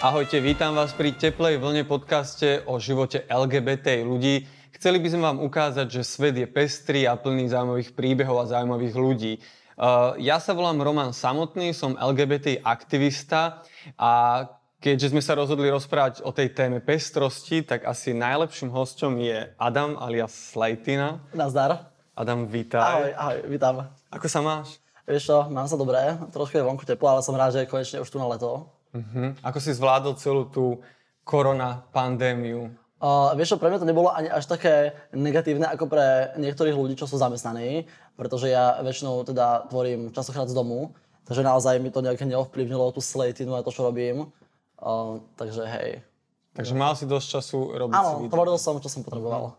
Ahojte, vítam vás pri Teplej vlne podcaste o živote LGBT ľudí. Chceli by sme vám ukázať, že svet je pestrý a plný zaujímavých príbehov a zaujímavých ľudí. Uh, ja sa volám Roman Samotný, som LGBT aktivista a keďže sme sa rozhodli rozprávať o tej téme pestrosti, tak asi najlepším hosťom je Adam alias Slajtina. Nazdar. Adam, vítaj. Ahoj, ahoj, vítam. Ako sa máš? Vieš čo, mám sa dobré, trošku je vonku teplo, ale som rád, že je konečne už tu na leto. Uh-huh. Ako si zvládol celú tú korona pandémiu? Uh, vieš čo, pre mňa to nebolo ani až také negatívne ako pre niektorých ľudí, čo sú zamestnaní, pretože ja väčšinou teda tvorím časokrát z domu, takže naozaj mi to nejaké neovplyvnilo tú slatinu a to, čo robím. Uh, takže hej. Takže mal si dosť času robiť Áno, tvoril som, čo som potreboval.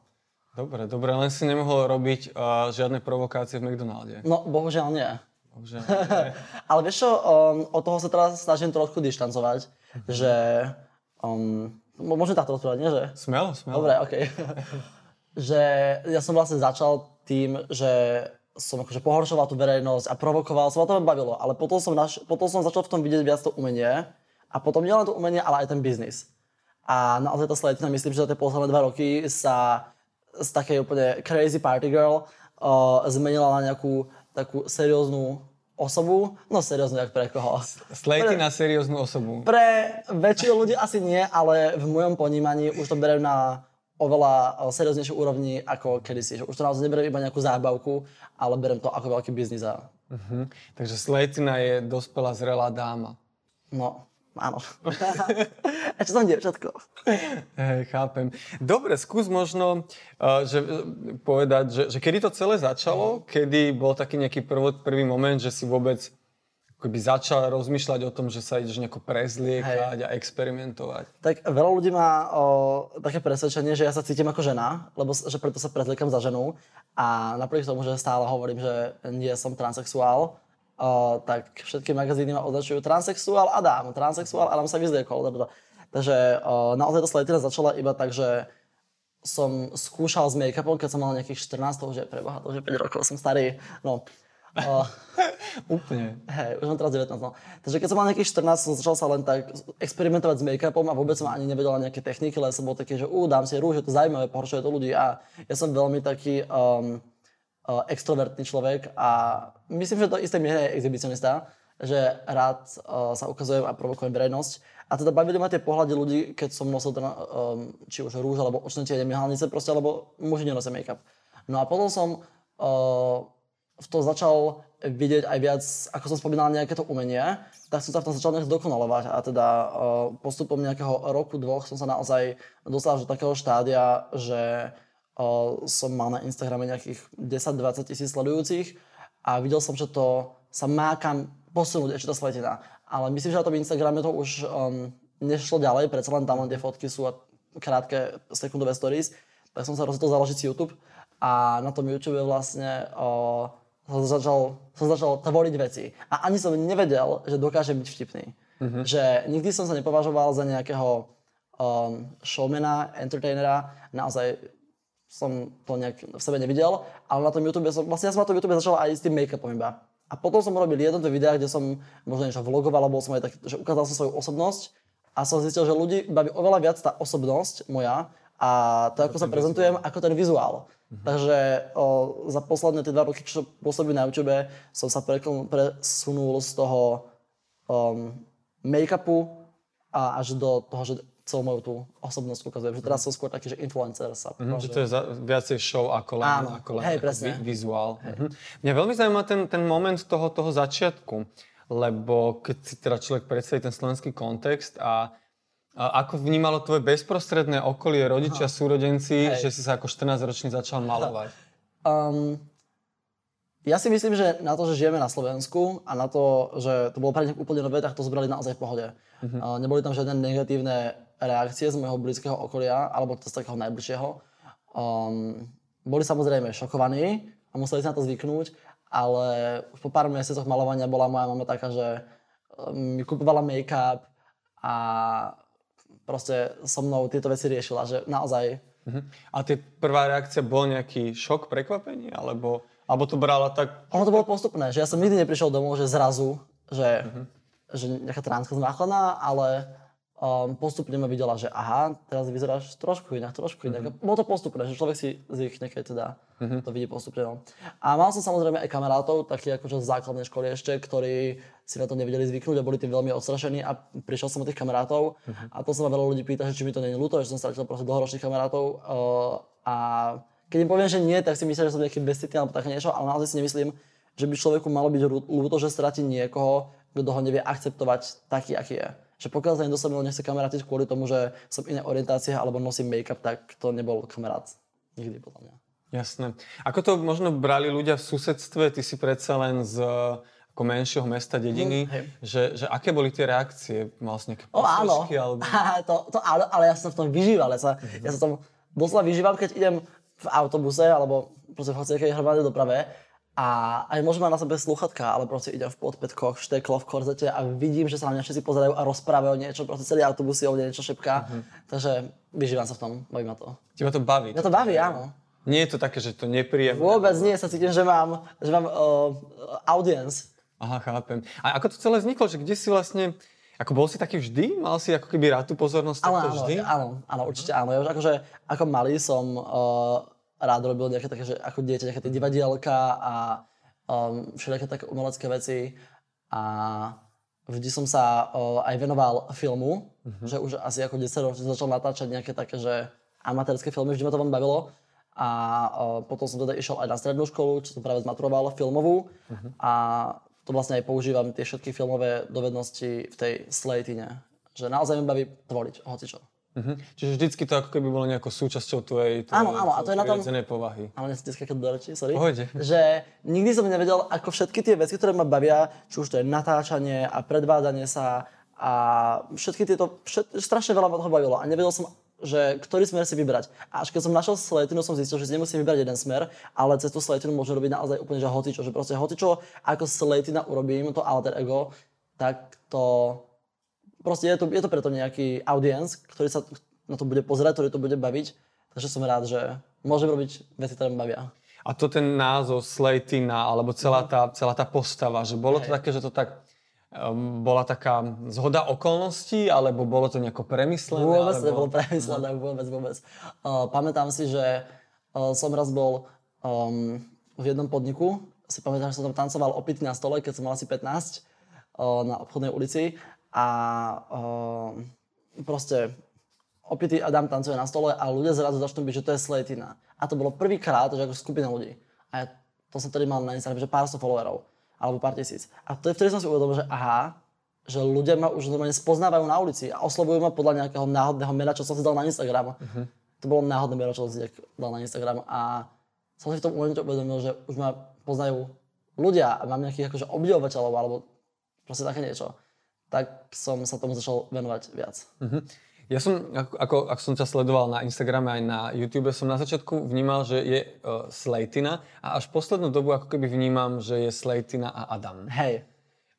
Dobre, dobre, len si nemohol robiť uh, žiadne provokácie v McDonalde. No, bohužiaľ nie. Bohužiaľ, Ale vieš čo, um, od toho sa teraz snažím trošku dištancovať, že... Um, môžem takto rozprávať, nie že? Smelo, smelo. Dobre, OK. že ja som vlastne začal tým, že som akože pohoršoval tú verejnosť a provokoval, som ma to bavilo, ale potom som, naš, potom som začal v tom vidieť viac to umenie a potom nielen to umenie, ale aj ten biznis. A naozaj tá sletina, myslím, že za tie posledné dva roky sa z takej úplne crazy party girl uh, zmenila na nejakú takú serióznu osobu. No serióznu, jak pre koho. Slejty na serióznu osobu. Pre väčšinu ľudí asi nie, ale v mojom ponímaní už to beriem na oveľa serióznejšej úrovni ako kedysi. Že už to naozaj neberiem iba nejakú zábavku, ale berem to ako veľký biznis. Uh-huh. Takže Slejtina je dospelá zrelá dáma. No, áno. Ešte som dievčatko. Hej, chápem. Dobre, skús možno uh, že, povedať, že, že kedy to celé začalo, kedy bol taký nejaký prv, prvý moment, že si vôbec akoby začal rozmýšľať o tom, že sa ideš nejako prezliekať Hej. a experimentovať? Tak veľa ľudí má o, také presvedčenie, že ja sa cítim ako žena, lebo že preto sa prezliekam za ženu. A napriek tomu, že stále hovorím, že nie som transexuál, o, tak všetky magazíny ma označujú transexuál Adam, transexuál Adam sa vyzliekol. Takže o, naozaj tá sletina začala iba tak, že som skúšal s make-upom, keď som mal nejakých 14, to už je preboha, to už je 5 rokov, som starý. No, Uh, Úplne. Hej, už mám teraz 19. No. Takže keď som mal nejakých 14, som začal sa len tak experimentovať s make-upom a vôbec som ani nevedel nejaké techniky, len som bol taký, že ú, dám si rúž, je to zaujímavé, pohoršuje to ľudí. A ja som veľmi taký um, uh, extrovertný človek a myslím, že to isté miere je exhibicionista, že rád uh, sa ukazujem a provokujem verejnosť. A teda bavili ma tie pohľady ľudí, keď som nosil ten, um, či už rúž, alebo očné tie myhalnice proste, alebo muži nenosia make-up. No a potom som v tom začal vidieť aj viac, ako som spomínal, nejaké to umenie, tak som sa v tom začal nejak zdokonalovať a teda postupom nejakého roku, dvoch som sa naozaj dostal do takého štádia, že som mal na Instagrame nejakých 10-20 tisíc sledujúcich a videl som, že to sa má kam posunúť ešte tá sletina. Ale myslím, že na tom Instagrame to už um, nešlo ďalej, predsa len tam len tie fotky sú a krátke sekundové stories, tak som sa rozhodol založiť si YouTube a na tom YouTube vlastne uh, som začal, som začal tvoriť veci. A ani som nevedel, že dokáže byť vtipný. Mm-hmm. Že nikdy som sa nepovažoval za nejakého um, showmana, entertainera. Naozaj som to nejak v sebe nevidel. Ale na tom YouTube som, vlastne ja som na tom YouTube začal aj s tým make-upom iba. A potom som robil jedno dve videá, kde som možno niečo vlogoval, alebo som aj tak, že ukázal som svoju osobnosť a som zistil, že ľudí baví oveľa viac tá osobnosť moja a to, ako sa prezentujem, ako ten vizuál. Mm-hmm. Takže o, za posledné tie dva roky, čo pôsobím na YouTube, som sa presunul z toho um, make-upu a až do toho, že celú moju tú osobnosť ukazujem. Že teraz som skôr taký, že influencer sa mm-hmm, Že to je za, viacej show ako len, Áno, ako len hej, presne. vi, vizuál. Hej. Mm-hmm. Mňa veľmi zaujíma ten, ten moment toho, toho začiatku, lebo keď si teda človek predstaví ten slovenský kontext a a ako vnímalo tvoje bezprostredné okolie, rodičia, Aha. súrodenci, Hej. že si sa ako 14-ročný začal malovať? Um, ja si myslím, že na to, že žijeme na Slovensku a na to, že to bolo pre nich úplne nové, tak to zbrali naozaj v pohode. Uh, neboli tam žiadne negatívne reakcie z môjho blízkeho okolia, alebo z takého najbližšieho. Um, boli samozrejme šokovaní a museli sa na to zvyknúť, ale už po pár mesiacoch malovania bola moja mama taká, že mi kupovala make-up a proste so mnou tieto veci riešila, že naozaj... Uh-huh. A tie prvá reakcia bol nejaký šok, prekvapenie, alebo, alebo to brala tak... Ono to bolo postupné, že ja som nikdy neprišiel domov, že zrazu, že, uh-huh. že nejaká transka zmáchlená, ale um, postupne ma videla, že aha, teraz vyzeráš trošku inak, trošku inak. Mm-hmm. Bolo to postupné, že človek si zvykne, keď teda mm-hmm. to vidí postupne. No. A mal som samozrejme aj kamarátov, takí akože z základnej školy ešte, ktorí si na to nevedeli zvyknúť a boli tým veľmi odstrašení a prišiel som od tých kamarátov mm-hmm. a to sa ma veľa ľudí pýta, že či mi to nie je ľúto, že som stratil proste dlhoročných kamarátov uh, a keď im poviem, že nie, tak si myslím, že som nejaký bezcitný alebo také niečo, ale naozaj si nemyslím, že by človeku malo byť ľúto, že stratí niekoho, kto ho nevie akceptovať taký, aký je že pokiaľ sa so mnou nechce kamarátiť kvôli tomu, že som iné orientácie alebo nosím make-up, tak to nebol kamarát. Nikdy podľa mňa. Jasné. Ako to možno brali ľudia v susedstve? Ty si predsa len z ako menšieho mesta, dediny, mm, že, že aké boli tie reakcie? Mal si nejaké o, áno. Alebo... to, to áno, ale ja som v tom vyžíval. Ja sa, mm-hmm. ja sa tom doslova vyžívam, keď idem v autobuse alebo proste v hociakej hromadnej doprave a aj môžem mať na sebe sluchatka, ale proste idem v podpätkoch, šteklo v korzete a vidím, že sa na mňa všetci pozerajú a rozprávajú niečo, proste celý autobus je o niečo šepká. Uh-huh. Takže vyžívam sa v tom, baví ma to. Teba to baví? Ja to baví, áno. Nie je to také, že to nepríjemné? Vôbec nie, sa cítim, že mám, že mám uh, audience. Aha, chápem. A ako to celé vzniklo, že kde si vlastne, ako bol si taký vždy? Mal si ako keby rád tú pozornosť áno, takto áno, vždy? Áno, áno, určite áno. Ja už akože, ako malý som uh, rád robil nejaké také, že ako dieťa, nejaké tie divadielka a um, všelijaké také umelecké veci a vždy som sa uh, aj venoval filmu, uh-huh. že už asi ako 10 rokov som začal natáčať nejaké také, že amatérske filmy, vždy ma to vám bavilo a uh, potom som teda išiel aj na strednú školu, čo som práve zmaturoval, filmovú uh-huh. a to vlastne aj používam tie všetky filmové dovednosti v tej slejtine. Že naozaj mi baví tvoriť, hocičo. Uh-huh. Čiže vždycky to ako keby bolo nejakou súčasťou tvojej, tvojej áno, áno, a to je na tom, povahy. Áno, nechcem skákať do reči, sorry. Pohode. Že nikdy som nevedel, ako všetky tie veci, ktoré ma bavia, či už to je natáčanie a predvádzanie sa a všetky tieto, všet, strašne veľa ma toho bavilo a nevedel som, že ktorý smer si vybrať. A až keď som našiel sletinu, som zistil, že si nemusím vybrať jeden smer, ale cez tú sletinu môžem robiť naozaj úplne že hocičo, že proste hocičo, ako sletina urobím, to alter ego, tak to proste je to, je to preto nejaký audience, ktorý sa na to bude pozerať, ktorý to bude baviť. Takže som rád, že môžem robiť veci, ktoré ma bavia. A to ten názov Slatina, alebo celá tá, celá tá postava, že bolo to Hej. také, že to tak um, bola taká zhoda okolností, alebo bolo to nejako premyslené? Vôbec alebo... nebolo premyslené, vôbec, vôbec. Uh, pamätám si, že uh, som raz bol um, v jednom podniku, si pamätám, že som tam tancoval opity na stole, keď som mal asi 15 uh, na obchodnej ulici a uh, proste opitý Adam tancuje na stole a ľudia zrazu začnú byť, že to je Slatina. A to bolo prvýkrát, že ako skupina ľudí. A ja to som tedy mal na Instagram, že pár sto followerov, alebo pár tisíc. A to je vtedy som si uvedomil, že aha, že ľudia ma už normálne spoznávajú na ulici a oslovujú ma podľa nejakého náhodného mena, čo som si dal na Instagram. Uh-huh. To bolo náhodné meno, čo som si dal na Instagram. A som si v tom momente uvedomil, že už ma poznajú ľudia a mám nejakých akože obdivovateľov alebo proste také niečo tak som sa tomu začal venovať viac. Uh-huh. Ja som, ako, ako, ako som ťa sledoval na Instagrame aj na YouTube, som na začiatku vnímal, že je uh, Slejtina a až poslednú dobu ako keby vnímam, že je Slejtina a Adam. Hej.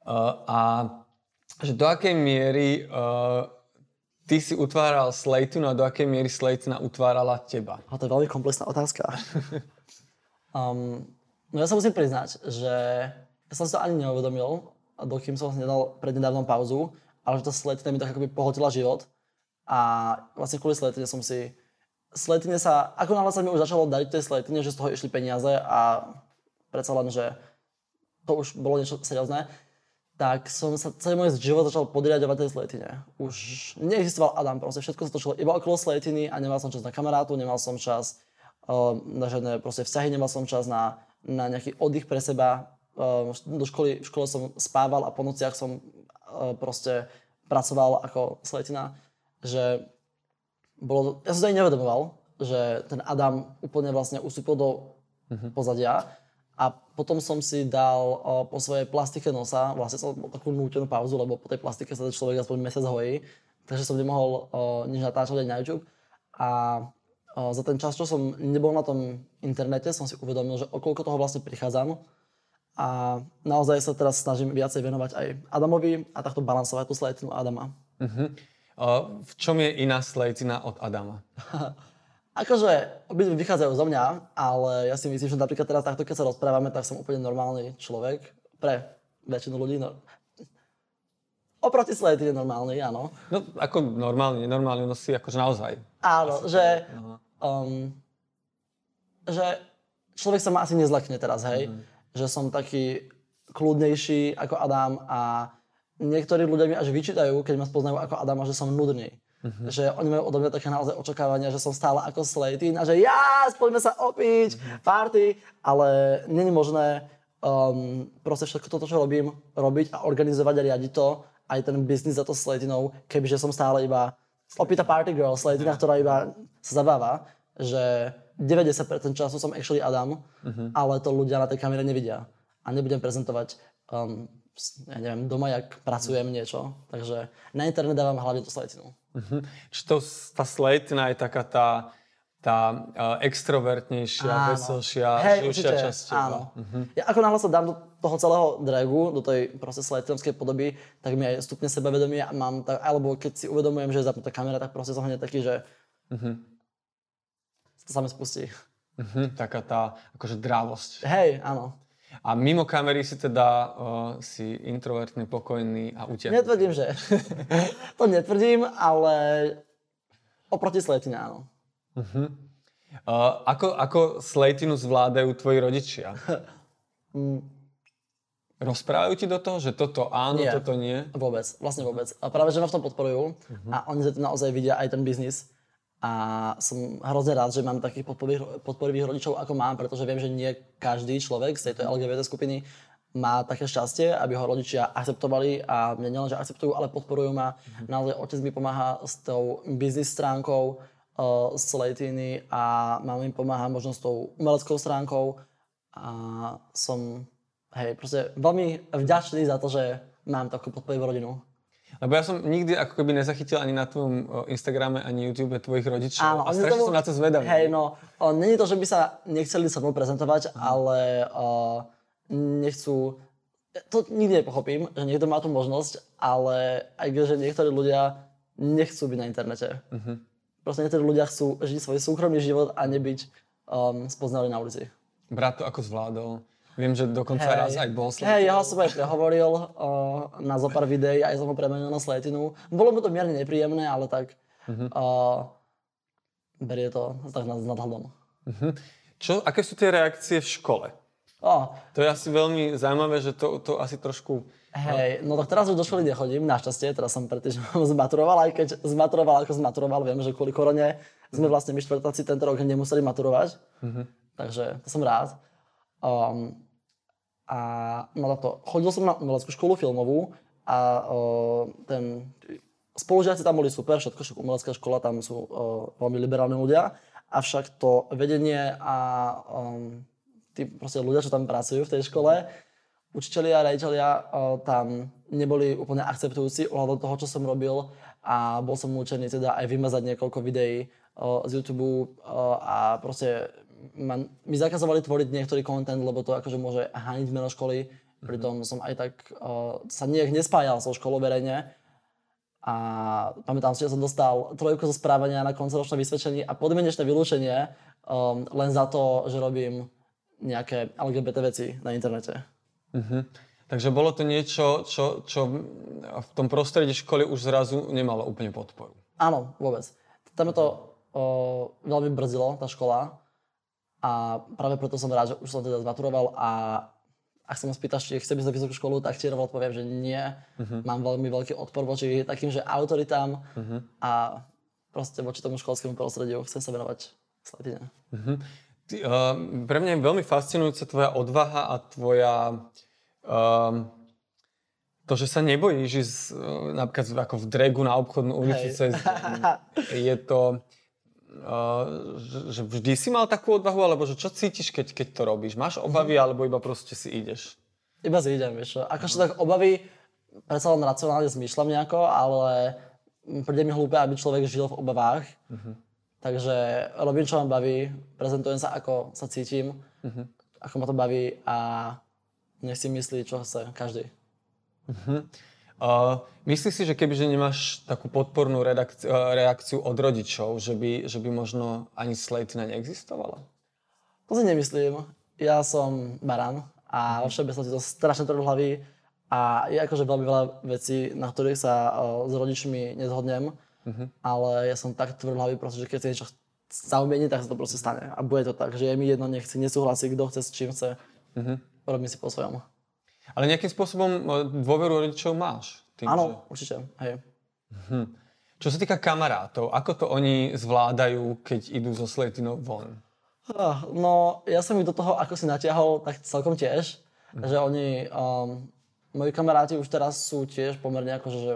Uh, a že do akej miery uh, ty si utváral Slejtinu a do akej miery Slejtina utvárala teba? A to je veľmi komplexná otázka. um, no ja sa musím priznať, že ja som si to ani neuvedomil, dokým som nedal prednedávnom pauzu, ale že tá sletina mi tak akoby pohotila život. A vlastne kvôli sletine som si... Sletine sa, ako náhle sa mi už začalo dať tej sletine, že z toho išli peniaze a predsa len, že to už bolo niečo seriózne, tak som sa celý môj život začal podriadovať tej sletine. Už neexistoval Adam, proste všetko sa točilo iba okolo sletiny a nemal som čas na kamarátu, nemal som čas uh, na žiadne proste vzťahy, nemal som čas na, na nejaký oddych pre seba, do školy, v škole som spával a po nociach som ehm, proste pracoval ako sletina, že bolo, ja som sa aj nevedomoval, že ten Adam úplne vlastne ustúpil do uh-huh. pozadia a potom som si dal o, po svojej plastike nosa, vlastne som mal takú nútenú pauzu, lebo po tej plastike sa ten človek aspoň mesiac hojí, takže som nemohol nič natáčať aj na YouTube. A za ten čas, čo som nebol na tom internete, som si uvedomil, že okolko toho vlastne prichádzam, a naozaj sa teraz snažím viacej venovať aj Adamovi a takto balansovať tú slejtinu Adama. Uh-huh. Uh, v čom je iná slejtina od Adama? akože obidve vychádzajú zo mňa, ale ja si myslím, že napríklad teraz takto, keď sa rozprávame, tak som úplne normálny človek pre väčšinu ľudí. No, Oproti Slatine normálny, áno. No ako normálne, nenormálne, no si akože naozaj. Áno, že, um, že človek sa ma asi nezlakne teraz, hej. Mhm. Že som taký kľudnejší ako Adam a niektorí ľudia mi až vyčítajú, keď ma spoznajú ako Adama, že som nudný. Mhm. Že oni majú odo mňa také naozaj očakávania, že som stále ako Slatin a že ja, poďme sa opiť, Mhm. party, ale není možné um, proste všetko toto, čo robím, robiť a organizovať a riadiť to, aj ten biznis za to Slatinou, kebyže som stále iba opýta party girl, Slatina, ktorá iba sa zabáva, že 90% času som actually Adam, ale to ľudia na tej kamere nevidia. A nebudem prezentovať um, ja neviem, doma, jak pracujem niečo. Takže na internet dávam hlavne tú Slatinu. Mhm. Čiže to, tá Slatina je taká tá, tá uh, extrovertnejšia, Áno. veselšia, Hej, živšia časť áno. Ja ako náhle sa dám do toho celého dragu, do tej proste slajtinovskej podoby, tak mi aj stupne sebavedomie a mám tak, alebo keď si uvedomujem, že je zapnutá kamera, tak proste som hneď taký, že to sa mi spustí. Mhm, taká tá akože drávosť. Hej, áno. A mimo kamery si teda uh, si introvertný, pokojný a utiahnutý. Netvrdím, že. to netvrdím, ale oproti sletine áno. Uh, ako, ako Slatinu zvládajú tvoji rodičia? Rozprávajú ti do toho, že toto áno, Nie. toto nie? Vôbec, vlastne vôbec. A práve, že ma v tom podporujú a oni tým naozaj vidia aj ten biznis. A som hrozne rád, že mám takých podporivých, rodičov, ako mám, pretože viem, že nie každý človek z tejto LGBT skupiny má také šťastie, aby ho rodičia akceptovali a mňa nielenže akceptujú, ale podporujú ma. Naozaj otec mi pomáha s tou biznis stránkou uh, z Slatiny a mama mi pomáha možno s tou umeleckou stránkou a som hej, proste veľmi vďačný za to, že mám takú podporivú rodinu. Lebo ja som nikdy ako keby nezachytil ani na tvojom Instagrame, ani YouTube tvojich rodičov. Áno, a strašne tomu- som na to zvedavý. Hej, no, o, není to, že by sa nechceli sa mnou prezentovať, ale o, nechcú... To nikdy nepochopím, že niekto má tú možnosť, ale aj že niektorí ľudia nechcú byť na internete. Proste niektorí ľudia chcú žiť svoj súkromný život a nebyť um, spoznaní na ulici. Brat to ako zvládol? Viem, že dokonca raz aj bol Hej, ja som aj prehovoril uh, na zo pár videí, aj som ho premenil na Sletinu. Bolo mu to mierne nepríjemné, ale tak uh, berie to tak nad, nadhľadom. Mhm. Čo, aké sú tie reakcie v škole? Oh, To je asi veľmi zaujímavé, že to, to asi trošku... hej, no tak teraz už do školy nechodím, našťastie, teraz som týždňom zmaturoval, aj keď zmaturoval, ako zmaturoval, viem, že kvôli korone sme vlastne my štvrtáci tento rok nemuseli maturovať, takže to som rád. Um, a no takto, chodil som na umeleckú školu filmovú a uh, ten, spolužiaci tam boli super, všetko, však umelecká škola, tam sú uh, veľmi liberálni ľudia, avšak to vedenie a um, tí proste ľudia, čo tam pracujú v tej škole, učitelia a rejiteľia uh, tam neboli úplne akceptujúci ohľadom toho, čo som robil a bol som núčený teda aj vymazať niekoľko videí uh, z YouTube uh, a proste ma, mi zakazovali tvoriť niektorý content, lebo to akože môže haniť meno školy, pritom som aj tak uh, sa nejak nespájal so školou verejne. A pamätám si, že som dostal trojku zo správania na koncoročné vysvedčenie a podmienečné vylúčenie um, len za to, že robím nejaké LGBT veci na internete. Mhm. Takže bolo to niečo, čo, čo v tom prostredí školy už zrazu nemalo úplne podporu. Áno, vôbec. Tam to o, veľmi brzdilo, tá škola. A práve preto som rád, že už som teda zmaturoval a ak sa ma spýtaš, či chcem ísť na vysokú školu, tak ti rovno poviem, že nie. Mám veľmi veľký odpor voči takým, že autoritám a proste voči tomu školskému prostrediu chcem sa venovať slatine. Ty, uh, pre mňa je veľmi fascinujúca tvoja odvaha a tvoja... Um, to, že sa nebojíš ísť uh, napríklad ako v dregu na obchodnú ulicu cez. Je to... Že, vždy si mal takú odvahu, alebo že čo cítiš, keď, keď to robíš? Máš obavy, alebo iba proste si ideš? Iba si idem, vieš. Akože tak obavy, predsa len racionálne zmýšľam nejako, ale príde mi hlúpe, aby človek žil v obavách. Takže robím, čo ma baví, prezentujem sa, ako sa cítim, ako ma to baví a nech si myslí, čo chce každý. Uh, myslíš si, že kebyže nemáš takú podpornú redakci- uh, reakciu od rodičov, že by, že by možno ani Slatina neexistovala? To si nemyslím. Ja som baran a vo všeobecnosti to strašne hlavy A je akože veľmi veľa vecí, na ktorých sa uh, s rodičmi nezhodnem, uh-huh. ale ja som tak tvrdý proste, že keď si niečo zaumieni, tak sa to proste stane. A bude to tak, že je mi jedno, nechci, nesúhlasí, kto chce s čím chce. Uh-huh. Robím si po svojom. Ale nejakým spôsobom dôveru rodičov máš? Tým, Áno, že... určite. Hej. Uh-huh. Čo sa týka kamarátov, ako to oni zvládajú, keď idú so Sletinou von? No, ja som ich do toho ako si natiahol, tak celkom tiež. Mm. Že oni, um, moji kamaráti už teraz sú tiež pomerne akože, že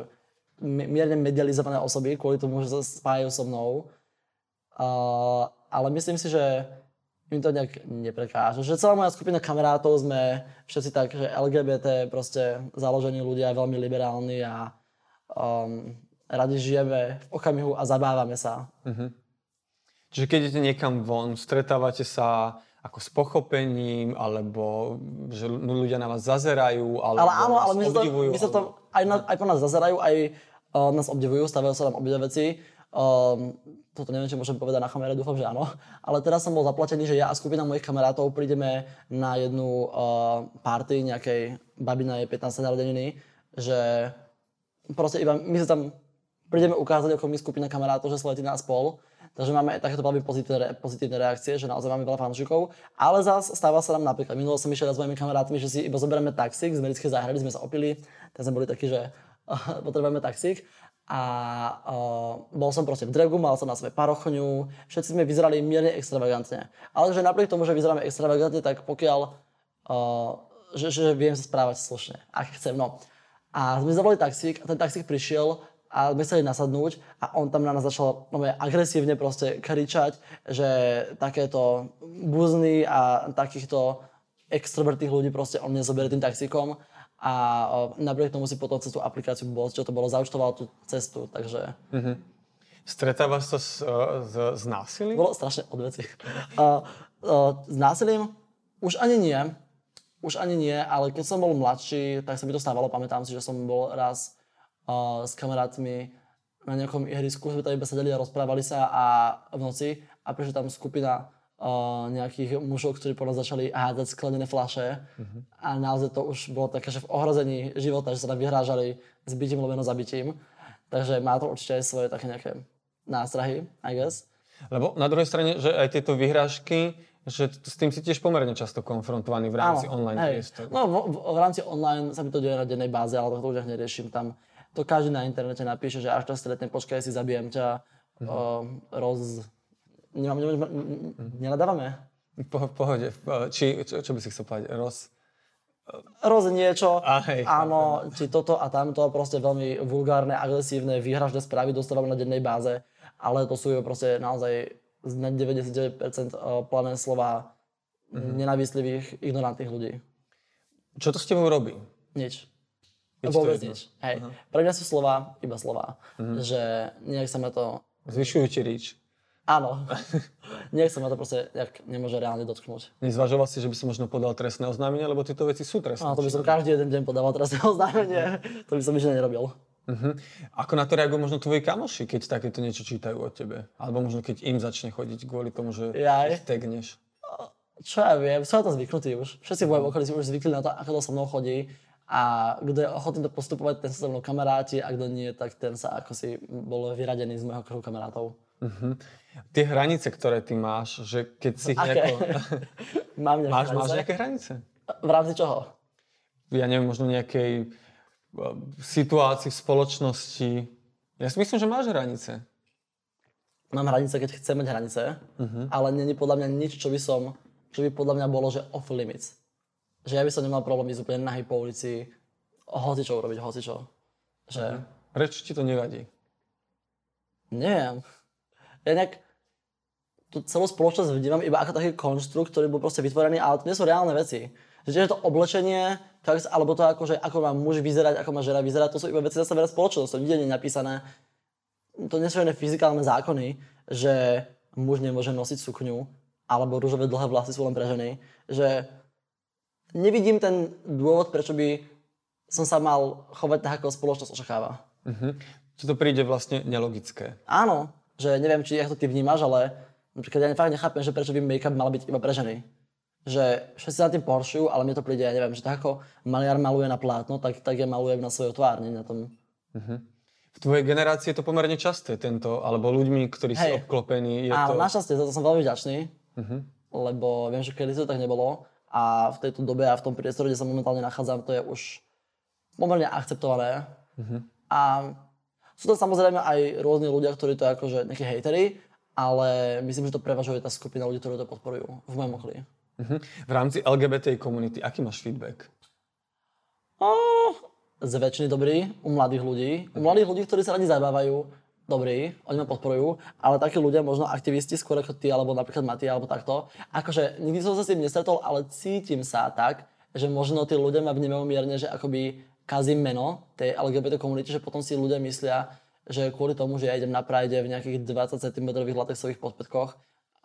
mierne medializované osoby, kvôli tomu, že sa spájajú so mnou. Uh, ale myslím si, že im to nejak neprekáža. Že celá moja skupina kamarátov sme všetci tak, že LGBT, proste založení ľudia, veľmi liberálni a um, radi žijeme v okamihu a zabávame sa. Uh-huh. Čiže keď idete niekam von, stretávate sa ako s pochopením, alebo že ľudia na vás zazerajú, alebo ale áno, ale my obdivujú. To, my sa to aj, na, aj po nás zazerajú, aj uh, nás obdivujú, stavajú sa nám obidve veci. Um, toto neviem, či môžem povedať na kamere, dúfam, že áno. Ale teraz som bol zaplatený, že ja a skupina mojich kamarátov prídeme na jednu uh, party nejakej jej 15. narodeniny, že proste iba my sa tam prídeme ukázať ako my skupina kamarátov, že sletí nás spol. Takže máme takéto veľmi pozitívne, pozitívne reakcie, že naozaj máme veľa fanúšikov. Ale zase stáva sa nám napríklad, minulo som išiel s mojimi kamarátmi, že si iba zoberieme taxík z americkej záhrady, sme sa opili, tak sme boli takí, že potrebujeme taxík. A uh, bol som proste v dregu, mal som na sebe parochňu, všetci sme vyzerali mierne extravagantne. Ale že napriek tomu, že vyzeráme extravagantne, tak pokiaľ, uh, že, že viem sa správať slušne, ak chcem, no. A sme zavolali taxík a ten taxík prišiel a sme sa nasadnúť a on tam na nás začal no, agresívne proste kričať, že takéto buzny a takýchto extrovertých ľudí proste on nezoberie tým taxíkom a napriek tomu si potom cez tú aplikáciu bol, čo to bolo, zaučtoval tú cestu, takže... Mm-hmm. Stretávaš sa s, s, s násilím? Bolo strašne od veci. Uh, uh, s násilím už ani nie, už ani nie, ale keď som bol mladší, tak sa mi to stávalo, pamätám si, že som bol raz s kamarátmi na nejakom ihrisku, sme tam iba sedeli a rozprávali sa a v noci a prišla tam skupina uh, nejakých mužov, ktorí po nás začali hádzať sklenené flaše uh-huh. a naozaj to už bolo také, že v ohrození života, že sa tam vyhrážali s bytím lomeno zabitím. Takže má to určite aj svoje také nejaké nástrahy, I guess. Lebo na druhej strane, že aj tieto vyhrážky, že s tým si tiež pomerne často konfrontovaný v rámci Áno, online priestor. No v, v, v rámci online sa mi to deje na dennej báze, ale to už neriešim tam to každý na internete napíše, že až ťa stretne, počkaj si, zabijem ťa, mm-hmm. uh, roz... Nemám, nemám, mm-hmm. nenadávame? Po, pohode, či, čo, čo by si chcel povedať, roz... Roz niečo, a hej, áno, či toto a tamto, proste veľmi vulgárne, agresívne, výhražné správy dostávame na dennej báze, ale to sú proste naozaj na 99% plané slova mm-hmm. nenávislivých, ignorantných ľudí. Čo to s tebou robí? Nič. Keď Vôbec nič. Hej. Pre mňa sú slova iba slova. Uh-huh. Že nejak sa ma to... Zvyšujú ti rič. Áno. sa ma to proste nejak nemôže reálne dotknúť. Nezvažoval si, že by som možno podal trestné oznámenie, lebo tieto veci sú trestné. Áno, to by som každý jeden deň podával trestné oznámenie. to by som nič nerobil. Uh-huh. Ako na to reagujú možno tvoji kamoši, keď takéto niečo čítajú od tebe? Alebo možno keď im začne chodiť kvôli tomu, že Jaj. ich tagneš? Čo ja viem, som na to zvyknutý už. Všetci v mojom okolí si už zvykli na to, ako to so mnou chodí a kto je ochotný to postupovať, ten sa so mnou kamaráti a kto nie, tak ten sa ako si bol vyradený z môjho kruhu kamarátov. Uh-huh. Tie hranice, ktoré ty máš, že keď si ich nejako... Mám nejaké máš, hranice? máš nejaké hranice? V rámci čoho? Ja neviem, možno nejakej situácii v spoločnosti. Ja si myslím, že máš hranice. Mám hranice, keď chcem mať hranice, uh-huh. ale není podľa mňa nič, čo by som, čo by podľa mňa bolo, že off limits že ja by som nemal problém ísť úplne nahý po ulici, čo urobiť, čo. Že... Mhm. Prečo ti to nevadí? Neviem. Ja nejak tú celú spoločnosť vnímam iba ako taký konštrukt, ktorý bol proste vytvorený, ale to nie sú reálne veci. Že to oblečenie, alebo to ako, že ako má muž vyzerať, ako má žena vyzerať, to sú iba veci zase veľa spoločnosť, to nikde nie je napísané. To nie sú žiadne fyzikálne zákony, že muž nemôže nosiť sukňu, alebo rúžové dlhé vlasy sú len pre ženy. Že nevidím ten dôvod, prečo by som sa mal chovať tak, ako spoločnosť očakáva. Uh-huh. Čo to príde vlastne nelogické. Áno, že neviem, či jak to ty vnímaš, ale napríklad ja fakt nechápem, že prečo by make-up mal byť iba pre ženy. že všetci na tým poršujú, ale mne to príde, ja neviem, že tak ako maliar maluje na plátno, tak, tak ja malujem na svoju tvár, nie na tom. Uh-huh. V tvojej generácii je to pomerne časté, tento, alebo ľuďmi, ktorí sú obklopení. Je Áno, to... našťastie, za to som veľmi vďačný, uh-huh. lebo viem, že kedy to tak nebolo a v tejto dobe a v tom priestore, kde sa momentálne nachádzam, to je už pomerne akceptované. Uh-huh. A sú to samozrejme aj rôzni ľudia, ktorí to akože nejakí hejteri, ale myslím, že to prevažuje tá skupina ľudí, ktorí to podporujú v mojom okolí. Uh-huh. V rámci LGBT komunity, aký máš feedback? Oh, z väčšiny dobrý, u mladých ľudí. U mladých ľudí, ktorí sa radi zabávajú, dobrý, oni ma podporujú, ale takí ľudia, možno aktivisti skôr ako ty, alebo napríklad Mati, alebo takto. Akože nikdy som sa s tým nestretol, ale cítim sa tak, že možno tí ľudia ma vnímajú mierne, že akoby kazím meno tej LGBT komunity, že potom si ľudia myslia, že kvôli tomu, že ja idem na Pride v nejakých 20 cm latexových podpätkoch,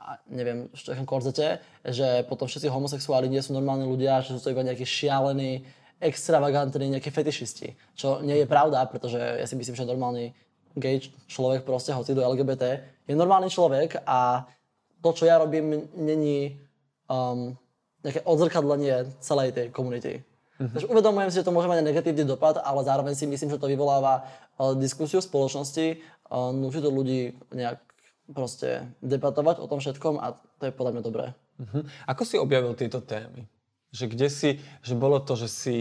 a neviem, v nejakom korzete, že potom všetci homosexuáli nie sú normálni ľudia, že sú to iba nejakí šialení, extravagantní, nejakí fetišisti. Čo nie je pravda, pretože ja si myslím, že normálny gay človek proste, hoci do LGBT, je normálny človek a to, čo ja robím, není um, nejaké odzrkadlenie celej tej komunity. Takže uvedomujem si, že to môže mať negatívny dopad, ale zároveň si myslím, že to vyvoláva uh, diskusiu v spoločnosti, uh, núči to ľudí nejak proste debatovať o tom všetkom a to je podľa mňa dobré. Uh-huh. Ako si objavil tieto témy? Že kde si, že bolo to, že si,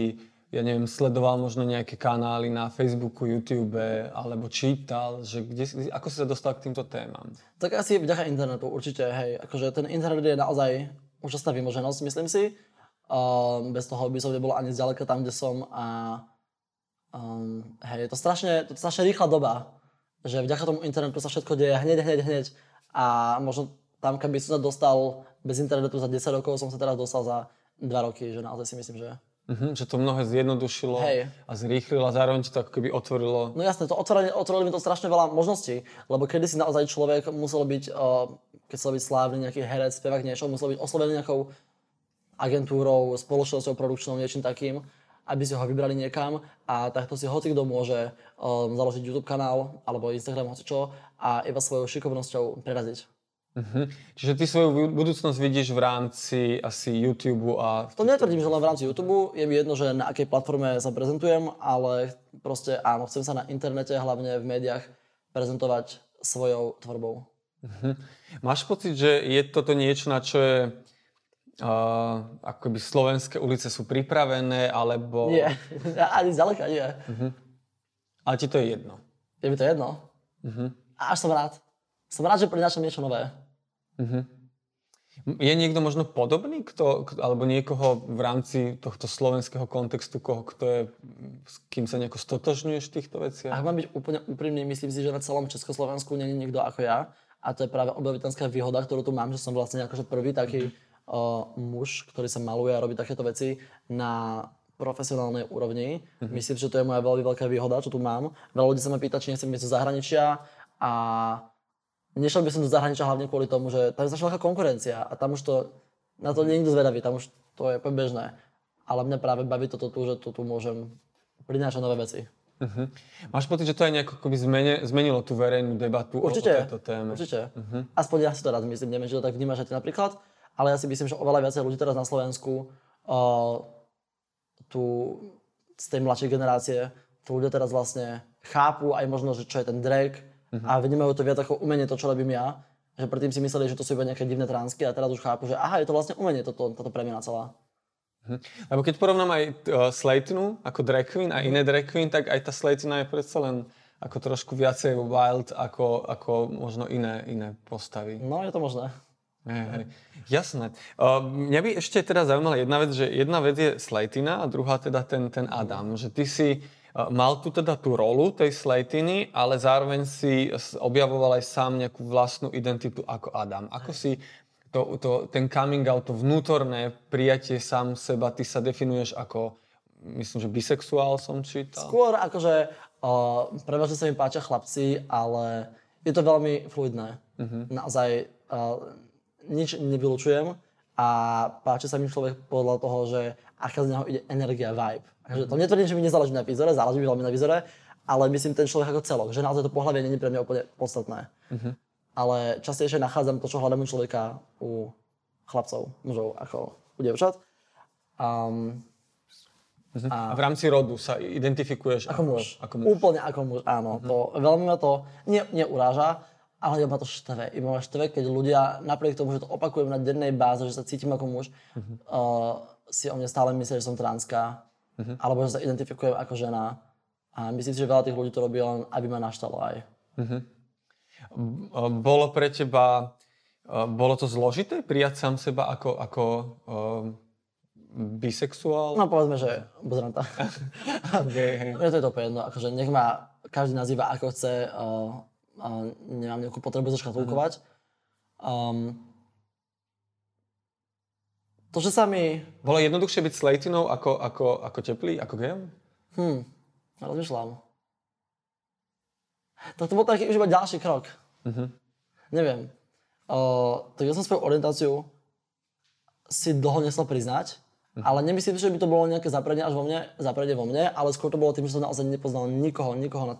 ja neviem, sledoval možno nejaké kanály na Facebooku, YouTube, alebo čítal, že kde ako si sa dostal k týmto témam? Tak asi vďaka internetu, určite, hej. Akože ten internet je naozaj úžasná vymoženosť, myslím si. Um, bez toho by som nebol ani zďaleka tam, kde som a um, hej, je to strašne, to je strašne rýchla doba že vďaka tomu internetu sa všetko deje hneď, hneď, hneď a možno tam, keby som sa dostal bez internetu za 10 rokov, som sa teraz dostal za 2 roky, že naozaj si myslím, že... Uh-huh, že to mnohé zjednodušilo Hej. a zrýchlilo a zároveň to ako keby otvorilo... No jasné, to otvorilo mi to strašne veľa možností, lebo kedy si naozaj človek musel byť, uh, keď chcel byť slávny, nejaký herec, spevák, niečo, musel byť oslovený nejakou agentúrou, spoločnosťou produkčnou, niečím takým aby si ho vybrali niekam a takto si hoci kto môže um, založiť YouTube kanál alebo Instagram, hoci čo a iba svojou šikovnosťou preraziť. Uh-huh. Čiže ty svoju budúcnosť vidíš v rámci asi YouTube a... To netvrdím, že len v rámci YouTube. Je mi jedno, že na akej platforme sa prezentujem, ale proste áno, chcem sa na internete, hlavne v médiách, prezentovať svojou tvorbou. Uh-huh. Máš pocit, že je toto niečo, na čo je Uh, akoby slovenské ulice sú pripravené, alebo... Nie, ani zďaleka nie. Uh-huh. Ale ti to je jedno. Je mi to jedno. Uh-huh. A až som rád. Som rád, že prinášam niečo nové. Uh-huh. Je niekto možno podobný, kto, alebo niekoho v rámci tohto slovenského kontextu, koho, kto je, s kým sa nejako stotožňuješ v týchto veciach? Ak mám byť úplne úprimný, myslím si, že na celom Československu nie je nikto ako ja. A to je práve objavitenská výhoda, ktorú tu mám, že som vlastne akože prvý taký uh-huh uh, muž, ktorý sa maluje a robí takéto veci na profesionálnej úrovni. Mm-hmm. Myslím, že to je moja veľmi veľká výhoda, čo tu mám. Veľa ľudí sa ma pýta, či nechcem ísť do zahraničia a nešiel by som do zahraničia hlavne kvôli tomu, že tam je strašná veľká konkurencia a tam už to, na to nie je nikto zvedavý, tam už to je bežné. Ale mňa práve baví toto tu, že tu, tu môžem prinášať nové veci. Uh-huh. Máš pocit, že to aj nejako zmene, zmenilo tú verejnú debatu určite, o, o tejto téme? Určite, uh-huh. Aspoň ja si to rád myslím, neviem, či to tak vnímaš aj ty napríklad ale ja si myslím, že oveľa viacej ľudí teraz na Slovensku uh, tu z tej mladšej generácie, tu ľudia teraz vlastne chápu aj možno, že čo je ten drag uh-huh. a vnímajú to viac ako umenie, to, čo robím ja. Že predtým si mysleli, že to sú iba nejaké divné transky a teraz už chápu, že aha, je to vlastne umenie, toto, toto premena celá. Uh-huh. Lebo keď porovnám aj uh, Slaytonu ako drag queen a iné drag queen, tak aj tá Slaytona je predsa len ako trošku viacej wild ako, ako možno iné, iné postavy. No, je to možné. Hej, hej. Jasné. Uh, mňa by ešte teda zaujímala jedna vec, že jedna vec je Slejtina a druhá teda ten, ten Adam. Že ty si uh, mal tu teda tú rolu tej Slejtiny, ale zároveň si objavoval aj sám nejakú vlastnú identitu ako Adam. Ako si to, to, ten coming out, to vnútorné prijatie sám seba, ty sa definuješ ako, myslím, že bisexuál som čítal? Skôr akože, uh, prevažne sa mi páčia chlapci, ale je to veľmi fluidné. Uh-huh. Naozaj, uh, nič nevylučujem a páči sa mi človek podľa toho, že aká z neho ide energia, vibe. Takže to netvrdím, že mi nezáleží na výzore, záleží mi veľmi na výzore, ale myslím ten človek ako celok, že naozaj to pohľavie není pre mňa úplne podstatné. Uh-huh. Ale častejšie nachádzam to, čo hľadám u človeka u chlapcov, mužov, ako u dievčat. Um, A v rámci rodu sa identifikuješ ako muž. Ako muž. Úplne ako muž, áno. To, veľmi ma to nie, neuráža, ale iba ma to štve. Iba ma štve, keď ľudia, napriek tomu, že to opakujem na dennej báze, že sa cítim ako muž, uh, si o mne stále myslia, že som transká, alebo že sa identifikujem ako žena. A myslím si, že veľa tých ľudí to robí len, aby ma naštalo aj. Bolo pre teba, eh, bolo to zložité prijať sám seba ako, ako um, bisexuál? No povedzme, že to. Okay. Mne to je to úplne jedno, akože nech ma každý nazýva ako chce, uh, uh, nemám nejakú potrebu zaškatulkovať. Um, to, že sa mi... Bolo jednoduchšie byť slejtinou ako, ako, ako teplý, ako gejom? Hm, rozmýšľam. Tak to bol taký už iba ďalší krok. Neviem. Uh, tak ja som svoju orientáciu si dlho nesel priznať, ale nemyslím že by to bolo nejaké zapredenie až vo mne, zapredenie vo mne, ale skôr to bolo tým, že som naozaj nepoznal nikoho, nikoho na,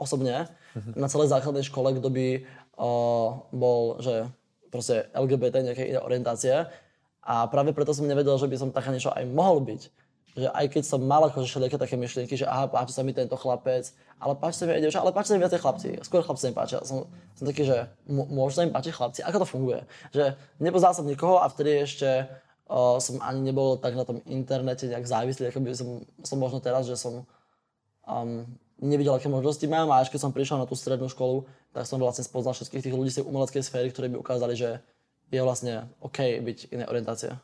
osobne na celej základnej škole, kto by uh, bol, že proste LGBT, nejaké iné orientácie. A práve preto som nevedel, že by som také niečo aj mohol byť. Že aj keď som mal akože všelijaké také myšlienky, že aha, páči sa mi tento chlapec, ale páči sa mi aj dievča, ale páči sa mi viacej chlapci. Skôr chlapci sa mi páčia. Som, som taký, že m- môžu sa mi páčiť chlapci. Ako to funguje? Že nepoznal som nikoho a vtedy ešte uh, som ani nebol tak na tom internete nejak závislý, ako by som, som možno teraz, že som um, nevidel, aké možnosti mám a až keď som prišiel na tú strednú školu, tak som vlastne spoznal všetkých tých ľudí z tej umeleckej sféry, ktorí by ukázali, že je vlastne OK byť iné orientácie.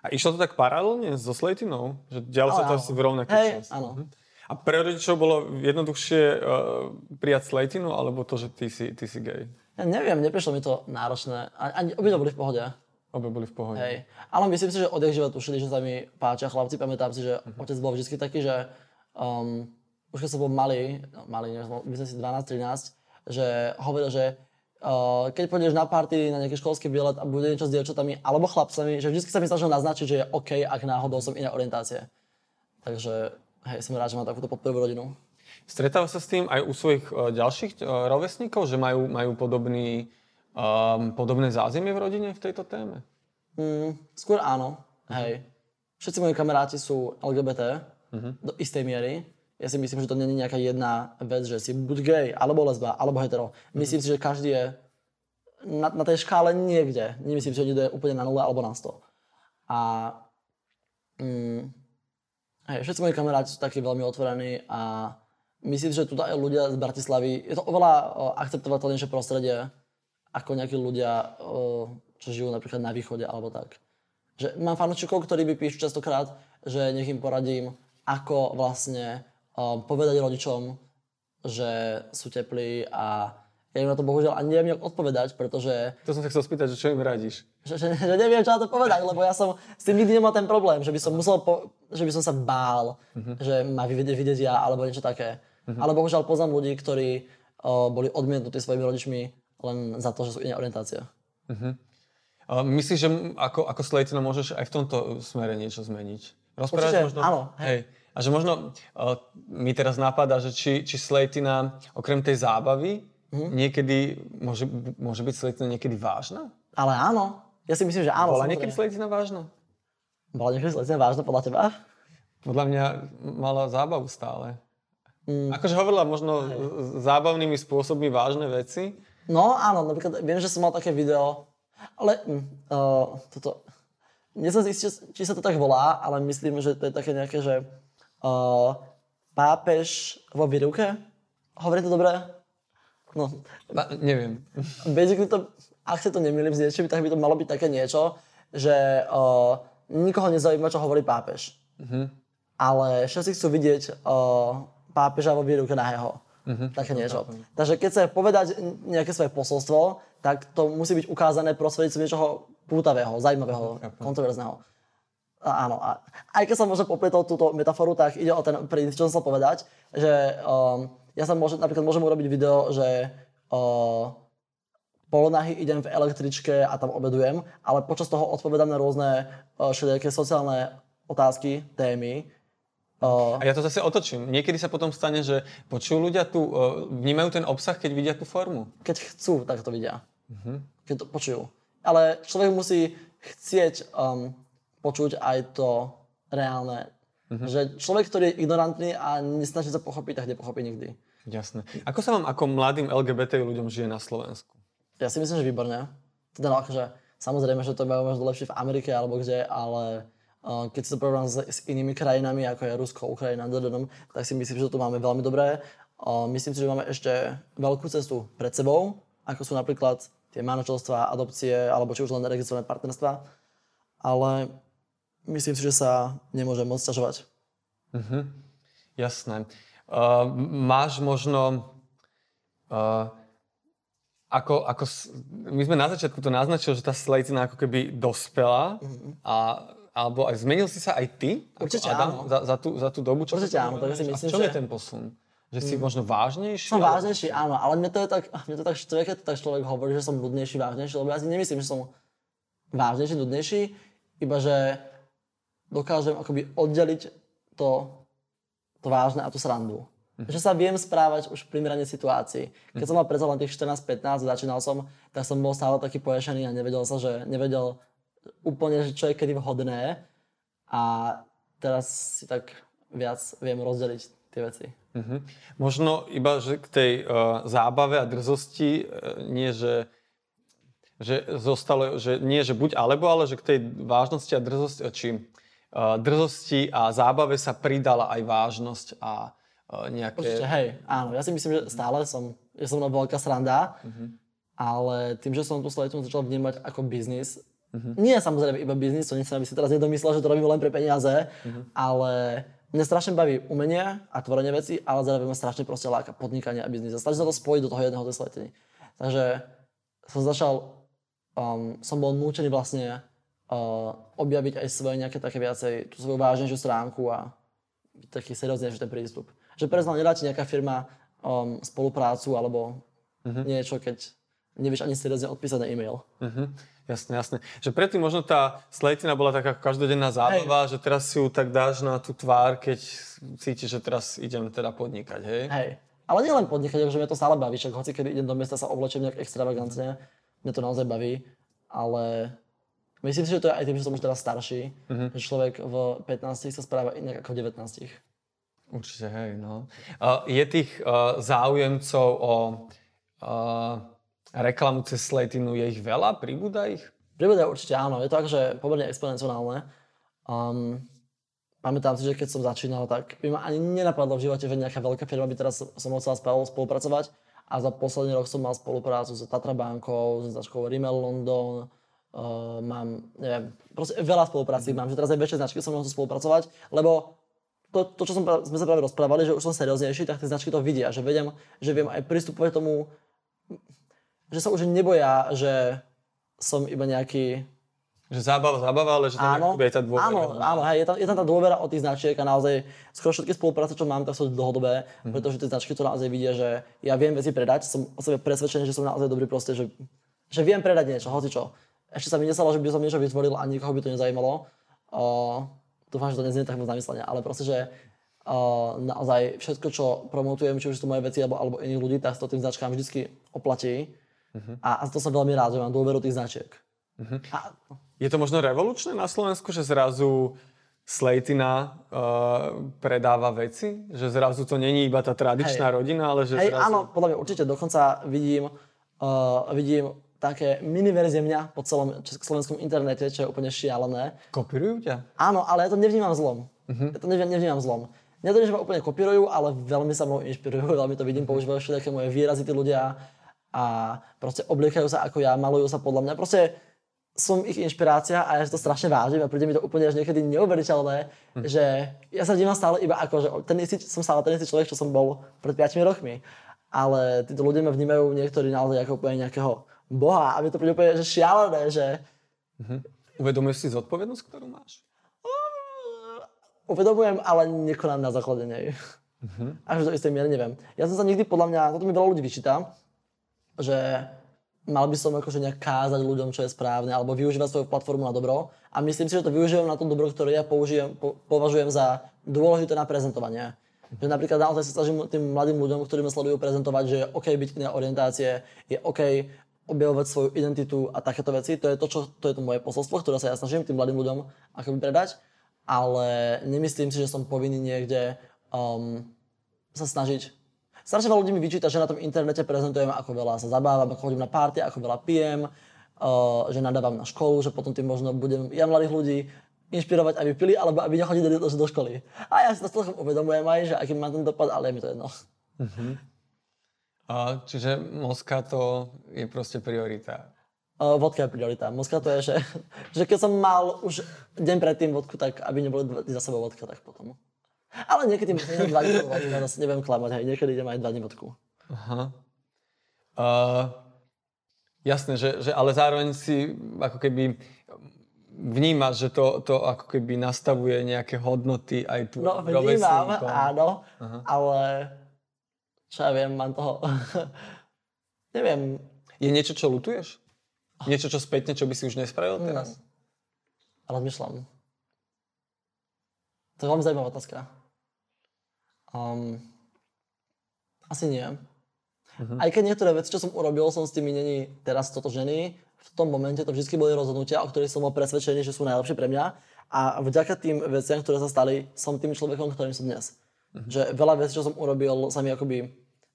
A išlo to tak paralelne so slejtinou? Že dialo sa to asi v rovnaký Hej, čas? áno. Mhm. A pre rodičov bolo jednoduchšie uh, prijať slejtinu, alebo to, že ty si, ty si gay? Ja neviem, neprišlo mi to náročné. Ani, obidva boli v pohode. Obe boli v pohode. Hej. Ale myslím si, že odjak živa tušili, že sa mi páčia chlapci. Pamätám si, že otec bol vždy taký, že um, už keď som bol malý, no, malý, myslím si 12-13, že hovoril, že uh, keď pôjdeš na party, na nejaký školský výlet a bude niečo s dievčatami alebo chlapcami, že vždy sa mi snažil naznačiť, že je OK, ak náhodou som iné orientácie. Takže hej, som rád, že mám takúto podporu rodinu. Stretáva sa s tým aj u svojich uh, ďalších uh, rovesníkov, že majú, majú podobný, um, podobné zázemie v rodine v tejto téme? Mm, skôr áno, hej. Všetci moji kamaráti sú LGBT do istej miery. Ja si myslím, že to je nejaká jedna vec, že si buď gay, alebo lesba, alebo hetero. Myslím si, že každý je na, na tej škále niekde. Nemyslím si, že niekto je úplne na nule alebo na 100. A mm, hej, všetci moji kamaráti sú takí veľmi otvorení a myslím, že tu aj ľudia z Bratislavy, je to oveľa o, akceptovateľnejšie prostredie ako nejakí ľudia, o, čo žijú napríklad na východe alebo tak. Že mám fanúčikov, ktorí by píšu častokrát, že nech im poradím, ako vlastne povedať rodičom, že sú teplí a ja im na to bohužiaľ ani neviem jak odpovedať, pretože To som sa chcel spýtať, že čo im radíš? že, že, že neviem, čo na to povedať, lebo ja som s tým nikdy nemal ten problém, že by som musel, po, že by som sa bál, že ma vyvedieť, vidieť ja, alebo niečo také. Ale bohužiaľ poznám ľudí, ktorí o, boli odmietnutí svojimi rodičmi len za to, že sú iné orientácie. Uh, myslíš, že ako, ako slejtina môžeš aj v tomto smere niečo zmeniť? Rozprávať Určite, možno? áno, hej. Hej. A že možno uh, mi teraz napadá, že či, či slejtina, okrem tej zábavy, Mhm. niekedy, môže, môže byť slejtina niekedy vážna? Ale áno, ja si myslím, že áno. Bola niekedy slejtina vážna? Bola niekedy sledená vážna podľa teba? Podľa mňa mala zábavu stále. Mm. Akože hovorila možno s- zábavnými spôsobmi vážne veci. No áno, napríklad viem, že som mal také video, ale uh, toto, nie som si istý, či sa to tak volá, ale myslím, že to je také nejaké, že uh, pápež vo výruke? Hovorí to dobre? No, Na, neviem. basically to, ak sa to nemýlim s niečím, tak by to malo byť také niečo, že uh, nikoho nezaujíma, čo hovorí pápež. Ale všetci chcú vidieť uh, pápeža vo výruke nahého. Také niečo. Takže keď sa povedať nejaké svoje posolstvo, tak to musí byť ukázané prostredníctvom niečoho pútavého, zaujímavého, kontroverzného. A, áno. A aj keď som možno popletol túto metaforu, tak ide o ten princíp, čo som chcel povedať, že um, ja sa môžem, napríklad môžem urobiť video, že uh, polonahy idem v električke a tam obedujem, ale počas toho odpovedám na rôzne uh, všelijaké sociálne otázky, témy. Uh, A ja to zase otočím. Niekedy sa potom stane, že počujú ľudia tu, uh, vnímajú ten obsah, keď vidia tú formu. keď chcú, tak to vidia. Keď to počujú. Ale človek musí chcieť um, počuť aj to reálne. Mhm. Že človek, ktorý je ignorantný a nesnaží sa pochopiť, tak nepochopí nikdy. Jasné. Ako sa vám ako mladým LGBT ľuďom žije na Slovensku? Ja si myslím, že výborne. Teda no, akože, samozrejme, že to majú možno lepšie v Amerike alebo kde, ale uh, keď si to porovnám s, s inými krajinami, ako je Rusko, Ukrajina, Dododom, tak si myslím, že to máme veľmi dobré. Uh, myslím si, že máme ešte veľkú cestu pred sebou, ako sú napríklad tie manželstva, adopcie, alebo či už len registrované partnerstva. Ale myslím si, že sa nemôžem moc ťažovať. Mhm. Jasné. Uh, máš možno... Uh, ako, ako, my sme na začiatku to naznačili, že tá slejtina ako keby dospela a alebo aj zmenil si sa aj ty? ako Určite Adam, áno. Za, za, tú, za tú dobu, čo Určite áno, tak si A v myslím, čom že- je ten posun? Že si možno vážnejší? Som alebo- vážnejší, áno, ale mne to je tak, mne to tak štve, keď to tak človek hovorí, že som nudnejší, vážnejší, lebo ja si nemyslím, že som vážnejší, nudnejší, iba že dokážem akoby oddeliť to, to vážne a tú srandu. Že sa viem správať už v primerane situácii. Keď som mal predsa len tých 14-15 a začínal som, tak som bol stále taký poješený a nevedel sa, že nevedel úplne, že čo je kedy vhodné. A teraz si tak viac viem rozdeliť tie veci. Mhm. Možno iba, že k tej uh, zábave a drzosti uh, nie, že že zostalo, že nie, že buď alebo, ale že k tej vážnosti a drzosti, či uh, drzosti a zábave sa pridala aj vážnosť a uh, nejaké... Určite, hej, áno. Ja si myslím, že stále som, ja som na veľká sranda, ale tým, že som tú slajtu začal vnímať ako biznis, nie je samozrejme iba biznis, to nechcem, aby si teraz nedomyslel, že to robím len pre peniaze, ale mňa strašne baví umenie a tvorenie veci, ale zároveň ma strašne proste láka podnikanie a biznis. Snažím sa to spojiť do toho jedného tej sletiny. Takže som začal, um, som bol nútený vlastne uh, objaviť aj svoje nejaké také viacej, tú svoju vážnejšiu stránku a taký serióznejší ten prístup. Že presne nedá ti nejaká firma um, spoluprácu alebo niečo, keď nevieš ani seriózne odpísať na e-mail. Mhm. Jasné, jasné. Že predtým možno tá slejtina bola taká každodenná zábava, že teraz si ju tak dáš na tú tvár, keď cítiš, že teraz idem teda podnikať, hej? Hej. Ale nielen podnikať, že mňa to stále baví, však hoci kedy idem do mesta sa oblečem nejak extravagantne, mňa to naozaj baví, ale myslím si, že to je aj tým, že som už teraz starší, že človek v 15 sa správa inak ako v 19. Určite, hej, no. Uh, je tých uh, záujemcov o uh, reklamu cez Slatinu, je ich veľa? Pribúda ich? Pribúda určite áno, je to akože pomerne exponenciálne. Um, pamätám si, že keď som začínal, tak by ma ani nenapadlo v živote, že nejaká veľká firma by teraz so mnou chcela spolu- spolupracovať. A za posledný rok som mal spoluprácu s Tatra bankou, s značkou Rimmel London, uh, mám, neviem, proste veľa spolupráci mám, že teraz aj väčšie značky so mnou chcú spolupracovať, lebo to, to čo som, sme sa práve rozprávali, že už som serióznejší, tak tie značky to vidia, že vedem, že viem aj pristupovať tomu, že sa už neboja, že som iba nejaký Že zábava, zábava, ale že tam Áno, je tá dôvera. áno, áno, hej, je tam, je tam tá dôvera od tých značiek a naozaj skoro všetky spolupráce, čo mám, tak sú dlhodobé, Mhm. pretože tie značky to naozaj vidia, že ja viem veci predať, som o sebe presvedčený, že som naozaj dobrý proste, že, že viem predať niečo, hoci čo. Ešte sa mi nestalo, že by som niečo vytvoril a nikoho by to nezajímalo. Uh, dúfam, že to neznie tak moc namyslenia, ale proste, že uh, naozaj všetko, čo promotujem, či už sú to moje veci alebo, alebo iných ľudí, tak to tým značkám vždy oplatí. Mhm. A, a to som veľmi rád, že mám dôveru tých značiek. A, Je to možno revolučné na Slovensku, že zrazu Slatina uh, predáva veci? Že zrazu to není iba tá tradičná Hej. rodina, ale že Hej, zrazu... áno, podľa mňa určite. Dokonca vidím, uh, vidím také mini verzie mňa po celom československom internete, čo je úplne šialené. Kopírujú ťa? Áno, ale ja to nevnímam zlom. Ja to nevnímam, nevnímam zlom. To, že ma úplne kopírujú, ale veľmi sa mnou inšpirujú, veľmi to vidím, používajú všetké moje výrazy tí ľudia a proste obliekajú sa ako ja, malujú sa podľa mňa. Proste som ich inšpirácia a ja si to strašne vážim a príde mi to úplne až niekedy neuveriteľné, že ja sa dívam stále iba ako, že ten istý, som stále ten istý človek, čo som bol pred 5 rokmi. Ale títo ľudia ma vnímajú niektorí naozaj ako úplne nejakého boha a mi to príde úplne že šialené, že Uvedomuješ si zodpovednosť, ktorú máš? uvedomujem, ale nekonám na základe nej. Až do istej miery neviem. Ja som sa nikdy, podľa mňa, toto mi veľa ľudí vyčíta, že mal by som akože nejak kázať ľuďom, čo je správne, alebo využívať svoju platformu na dobro. A myslím si, že to využijem na to dobro, ktoré ja použijem, po, považujem za dôležité na prezentovanie. Že napríklad naozaj sa snažím tým mladým ľuďom, ktorí ma sledujú, prezentovať, že je OK byť iné orientácie, je OK objavovať svoju identitu a takéto veci. To je to, čo, to je to moje posolstvo, ktoré sa ja snažím tým mladým ľuďom akoby predať, ale nemyslím si, že som povinný niekde um, sa snažiť. Strašne veľa ľudí mi vyčíta, že na tom internete prezentujem, ako veľa sa zabávam, ako chodím na párty, ako veľa pijem, uh, že nadávam na školu, že potom tým možno budem ja mladých ľudí inšpirovať, aby pili, alebo aby nechodili do, do školy. A ja si to celkom uvedomujem aj, že aký má ten dopad, ale je mi to jedno. Uh-huh. A, čiže Moskato je proste priorita. Uh, vodka je priorita. Moskato je, že, že keď som mal už deň predtým vodku, tak aby neboli dva za sebou vodka, tak potom. Ale niekedy idem dva dní vodku, zase neviem klamať, hej, niekedy idem aj dva dní vodku. Aha. Uh, jasné, že, že, ale zároveň si ako keby vnímaš, že to, to ako keby nastavuje nejaké hodnoty aj tu No vnímam, áno, Aha. ale čo ja viem, mám toho... Neviem. Je niečo, čo lutuješ? Niečo, čo spätne, čo by si už nespravil hmm. teraz? Ale rozmýšľam. To je veľmi zaujímavá otázka. Um, asi nie. Uh-huh. Aj keď niektoré veci, čo som urobil, som s tými není teraz totožený, v tom momente to vždy boli rozhodnutia, o ktorých som bol presvedčený, že sú najlepšie pre mňa. A vďaka tým veciam, ktoré sa stali, som tým človekom, ktorým som dnes. Uh-huh. Že veľa vecí, čo som urobil, sa mi akoby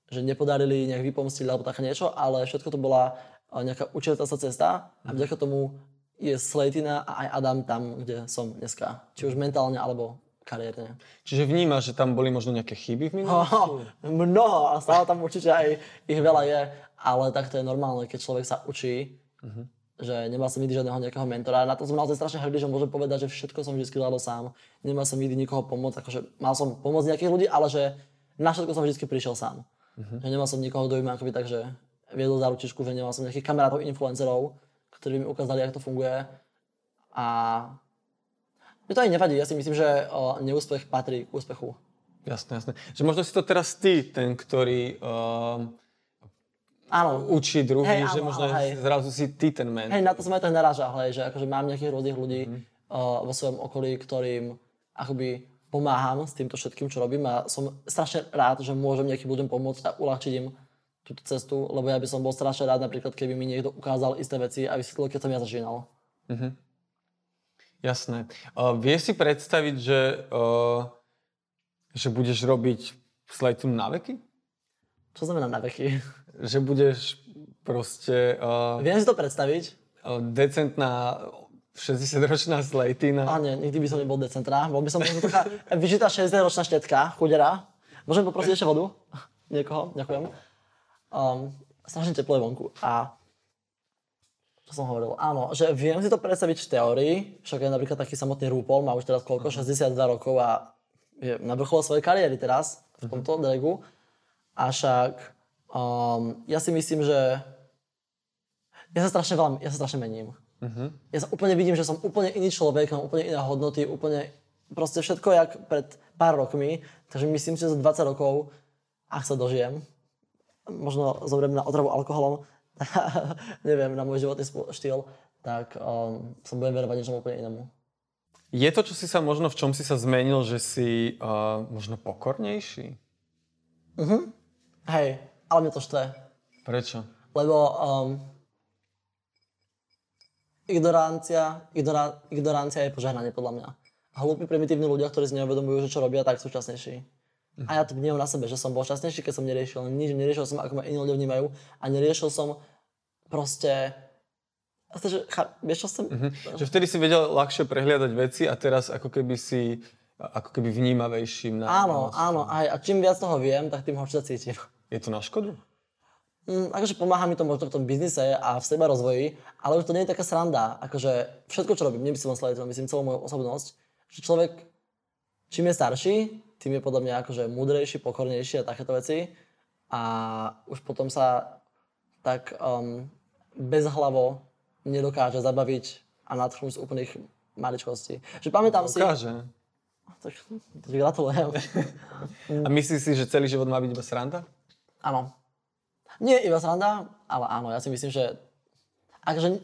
že nepodarili nejak vypomstiť alebo také niečo, ale všetko to bola eh, nejaká učiteľa sa cesta a mhm. vďaka tomu je Slatina a aj Adam tam, kde som dneska. Či už mentálne alebo kariérne. Čiže vnímaš, že tam boli možno nejaké chyby v minulosti? Oh, mnoho a stále tam určite aj ich veľa je, ale tak to je normálne, keď človek sa učí, uh-huh. že nemal som nikdy žiadneho nejakého mentora. Na to som naozaj strašne hrdý, že môžem povedať, že všetko som vždy zvládol sám. Nemal som nikdy nikoho pomôcť, akože mal som pomôcť nejakých ľudí, ale že na všetko som vždy prišiel sám. Uh-huh. Že nemal som nikoho, kto by ma akoby tak, že viedol za ručičku, že nemal som nejakých kamarátov, influencerov, ktorí mi ukázali, ako to funguje. A mne to aj nevadí. Ja si myslím, že o, neúspech patrí k úspechu. Jasné, jasné. Že možno si to teraz ty, ten, ktorý um, áno. učí druhých, hey, že možno hej. zrazu si ty ten men. Hej, na to som aj tak narážal, hej, že akože mám nejakých rôznych ľudí mm-hmm. uh, vo svojom okolí, ktorým akoby pomáham s týmto všetkým, čo robím a som strašne rád, že môžem nejakým ľuďom pomôcť a uľahčiť im túto cestu, lebo ja by som bol strašne rád napríklad, keby mi niekto ukázal isté veci a vysvetlil, keď som ja zažínal. Mm-hmm. Jasné. Uh, vieš si predstaviť, že, uh, že budeš robiť slajtu na veky? Čo znamená na veky? Že budeš proste... Uh, Viem si to predstaviť. Uh, decentná 60-ročná slejtina. A nie, nikdy by som nebol decentná. Bol by som možno taká vyžitá 60-ročná štetka, chudera. Môžem poprosiť ešte vodu? Niekoho? Ďakujem. Um, strašne teplo je vonku. A čo som hovoril? Áno, že viem si to predstaviť v teórii, však je napríklad taký samotný RuPaul, má už teraz koľko, 62 rokov a je na vrchole svojej kariéry teraz v tomto dragu. A však um, ja si myslím, že ja sa strašne veľmi, ja sa strašne mením. Uh-huh. Ja sa úplne vidím, že som úplne iný človek, mám úplne iné hodnoty, úplne proste všetko jak pred pár rokmi. Takže myslím že za 20 rokov, ak sa dožijem, možno zomriem na otravu alkoholom, neviem, na môj životný štýl, tak um, sa budem venovať niečomu úplne inému. Je to, čo si sa možno, v čom si sa zmenil, že si uh, možno pokornejší? Mhm. Hej, ale mňa to štve. Prečo? Lebo um, ignorancia, ignora, ignorancia je požehnanie podľa mňa. Hlúpi, primitívni ľudia, ktorí si neuvedomujú, že čo robia, tak sú šťastnejší. A ja to vnímam na sebe, že som bol šťastnejší, keď som neriešil nič, neriešil som, ako ma iní ľudia vnímajú a neriešil som proste že, vieš, čo som... Mm-hmm. Že vtedy si vedel ľahšie prehliadať veci a teraz ako keby si ako keby vnímavejším na... Áno, áno, aj, a čím viac toho viem, tak tým horšie cítim. Je to na škodu? Mm, akože pomáha mi to možno v tom biznise a v seba rozvoji, ale už to nie je taká sranda. Akože všetko, čo robím, nemyslím len slediteľ, myslím celú moju osobnosť, že človek, čím je starší, tým je podľa mňa akože múdrejší, pokornejší a takéto veci. A už potom sa tak um, bezhlavo nedokáže zabaviť a nadchnúť z úplných maličkostí. Že pamätám si... Dokáže. Tak, tak gratulujem. a myslíš si, že celý život má byť iba sranda? Áno. Nie iba sranda, ale áno, ja si myslím, že akože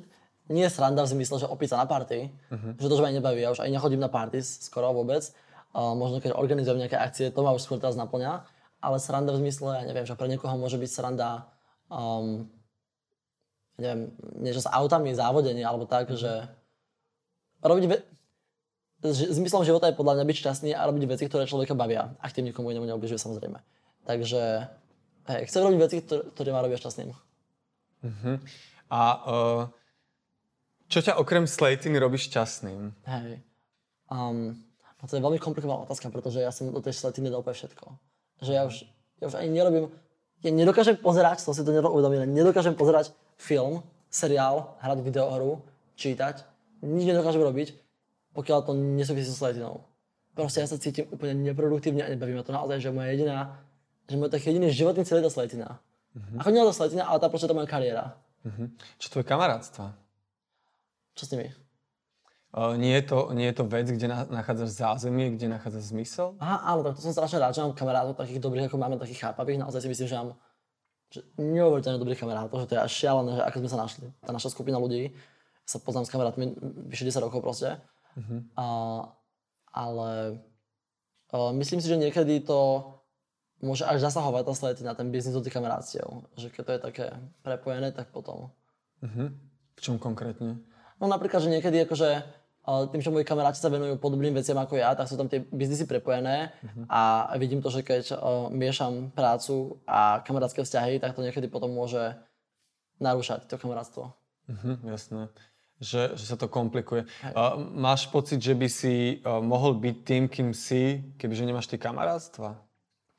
nie sranda v zmysle, že opiť sa na party, uh-huh. že to, že ma nebaví, ja už aj nechodím na party skoro vôbec, možno keď organizujem nejaké akcie, to ma už skôr teraz naplňa, ale sranda v zmysle, ja neviem, že pre niekoho môže byť sranda um, neviem, niečo s autami, závodenie alebo tak, že robiť ve- zmyslom života je podľa mňa byť šťastný a robiť veci, ktoré človeka bavia. Ak tým nikomu inému neubližuje samozrejme. Takže hej, chcem robiť veci, ktoré, ktoré ma robia šťastným. Uh-huh. A uh, čo ťa okrem slatiny robí šťastným? Hej. Um, no to je veľmi komplikovaná otázka, pretože ja som do tej slatiny dal úplne všetko. Že ja už, ja už ani nerobím, ja nedokážem pozerať, som si to neuvedomil, nedokážem pozerať film, seriál, hrať videohru, čítať, nič nedokážem robiť, pokiaľ to nesúvisí so sletinou. Proste ja sa cítim úplne neproduktívne a nebaví ma to naozaj, že moja jediná, že môj taký jediný životný cieľ je tá sletina. Uh-huh. Ako nie tá sletina, ale tá proste to moja kariéra. Uh-huh. Čo tvoje kamarátstva? Čo s nimi? Uh, nie, je to, nie je to vec, kde na, nachádzaš zázemie, kde nachádzaš zmysel? Aha, áno, tak to som strašne rád, že mám kamarátov takých dobrých, ako máme, takých chápavých. Naozaj si myslím, že mám že neuveriteľne dobrých kamarátov, že to je až šialené, že ako sme sa našli. Tá naša skupina ľudí, sa poznám s kamarátmi vyše 10 rokov proste. Uh-huh. A, ale a myslím si, že niekedy to môže až zasahovať tá slety na ten biznis do tých kamarátstiev. Že keď to je také prepojené, tak potom. Uh-huh. V čom konkrétne? No napríklad, že niekedy akože tým, že moji kamaráti sa venujú podobným veciam ako ja, tak sú tam tie biznisy prepojené uh-huh. a vidím to, že keď uh, miešam prácu a kamarátske vzťahy, tak to niekedy potom môže narúšať to kamarátstvo. Uh-huh, jasné že, že sa to komplikuje. Uh, máš pocit, že by si uh, mohol byť tým, kým si, kebyže nemáš tie kamarátstva?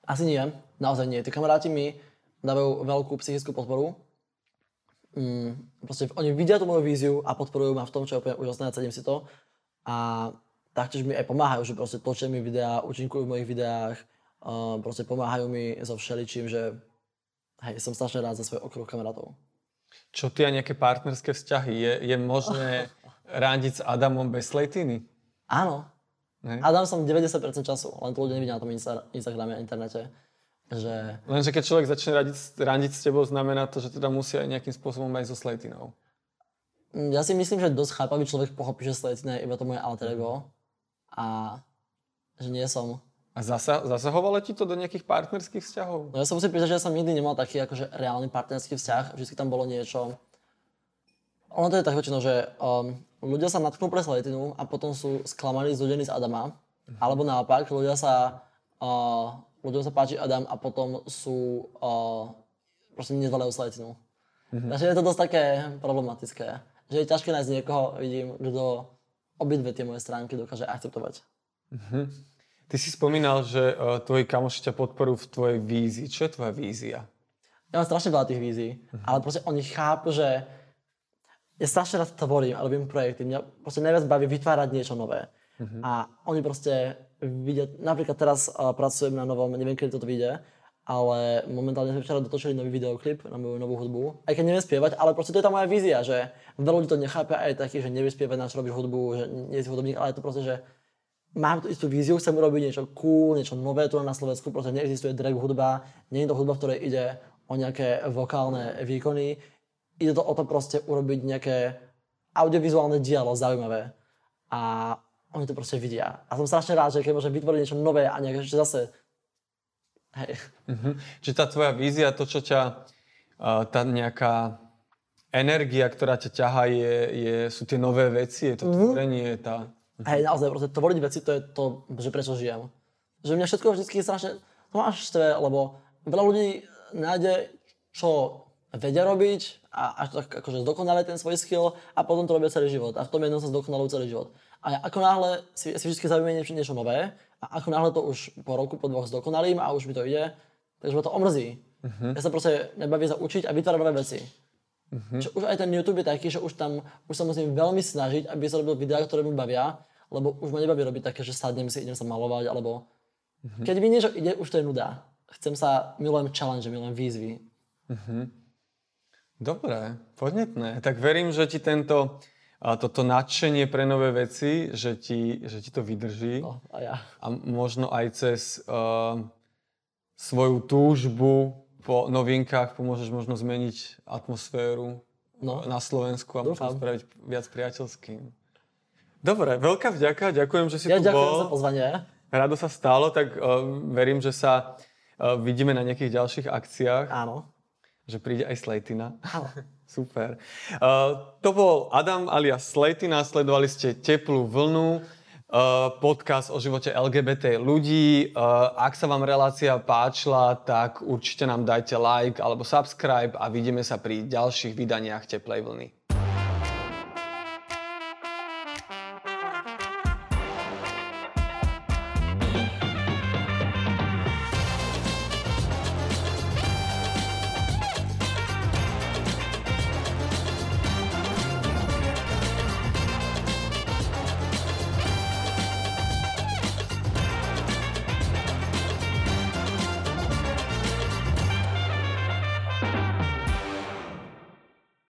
Asi nie, naozaj nie. Tí kamaráti mi dávajú veľkú psychickú podporu. Mm, proste oni vidia tú moju víziu a podporujú ma v tom, čo je úplne úžasné a cedím si to. A taktiež mi aj pomáhajú, že proste točia mi videá, účinkujú v mojich videách, uh, proste pomáhajú mi so všeličím, že hej, som strašne rád za svoj okruh kamarátov. Čo ty a nejaké partnerské vzťahy? Je, je možné randiť s Adamom bez sletiny? Áno. Ne? Adam som 90% času, len to ľudia nevidia na tom Instagrame a internete. Že... Lenže keď človek začne randiť, randiť s tebou, znamená to, že teda musí aj nejakým spôsobom aj so sletinou. Mm, ja si myslím, že dosť chápavý človek pochopí, že sletina je iba to moje alter ego a že nie som a zasa, zasahovalo ti to do nejakých partnerských vzťahov? No ja sa musím priznať, že ja som nikdy nemal taký akože reálny partnerský vzťah. Vždy tam bolo niečo... Ono to je tak väčšinou, že um, ľudia sa natknú pre Sletinu a potom sú sklamaní, zúdení z Adama. Uh-huh. Alebo naopak, ľudia sa, uh, ľuďom sa páči Adam a potom sú... Uh, proste nezvalajú Sletinu. Uh-huh. Takže je to dosť také problematické. Že je ťažké nájsť niekoho, vidím, kto obidve tie moje stránky dokáže akceptovať. Uh-huh. Ty si spomínal, že uh, tvoji kamoši ťa podporujú v tvojej vízii. Čo je tvoja vízia? Ja mám strašne veľa tých vízií, uh-huh. ale proste oni chápu, že ja strašne rád tvorím a robím projekty. Mňa proste najviac baví vytvárať niečo nové. Uh-huh. A oni proste vidia, napríklad teraz uh, pracujem na novom, neviem, kedy toto vyjde, ale momentálne sme včera dotočili nový videoklip na moju novú hudbu. Aj keď neviem spievať, ale proste to je tá moja vízia, že veľa ľudí to nechápe aj taký, že nevie spievať, na čo robíš hudbu, že nie si hudobník, ale je to proste, že mám tú istú víziu, chcem urobiť niečo cool, niečo nové tu na Slovensku, pretože neexistuje drag hudba, nie je to hudba, v ktorej ide o nejaké vokálne výkony, ide to o to proste urobiť nejaké audiovizuálne dialo zaujímavé. A oni to proste vidia. A som strašne rád, že keď môžem vytvoriť niečo nové a nejaké ešte zase... Hej. Uh-huh. Čiže tá tvoja vízia, to, čo ťa, tá nejaká energia, ktorá ťa ťaha, je, je, sú tie nové veci, je to uh-huh. tvorenie, tá Hej, naozaj, proste tvoriť veci, to je to, že prečo žijem. Že mňa všetko vždy strašne, to máš štve, lebo veľa ľudí nájde, čo vedia robiť a až tak akože zdokonale ten svoj skill a potom to robia celý život. A v tom jednom sa zdokonalujú celý život. A ako náhle si, si vždy zaujíme niečo, niečo nové a ako náhle to už po roku, po dvoch zdokonalím a už mi to ide, takže ma to omrzí. Uh-huh. Ja sa proste nebaví sa učiť a vytvárať nové veci. Uh-huh. Že už aj ten YouTube je taký, že už tam už sa musím veľmi snažiť, aby sa robil videá, ktoré mi bavia lebo už ma nebaví robiť také, že sadnem si, idem sa malovať, alebo mm-hmm. keď mi niečo ide, už to je nuda. Chcem sa, milujem challenge, milujem výzvy. Mm-hmm. Dobre, podnetné. Tak verím, že ti tento, a toto nadšenie pre nové veci, že ti, že ti to vydrží. No, a ja. A možno aj cez uh, svoju túžbu po novinkách pomôžeš možno zmeniť atmosféru no. na Slovensku a možno spraviť viac priateľským. Dobre, veľká vďaka, ďakujem, že si ja tu ďakujem bol. za pozvanie. Rado sa stalo, tak uh, verím, že sa uh, vidíme na nejakých ďalších akciách. Áno. Že príde aj Slejtina. Áno. Super. Uh, to bol Adam alias Slejty, následovali ste Teplú vlnu, uh, podcast o živote LGBT ľudí. Uh, ak sa vám relácia páčila, tak určite nám dajte like alebo subscribe a vidíme sa pri ďalších vydaniach Teplej vlny.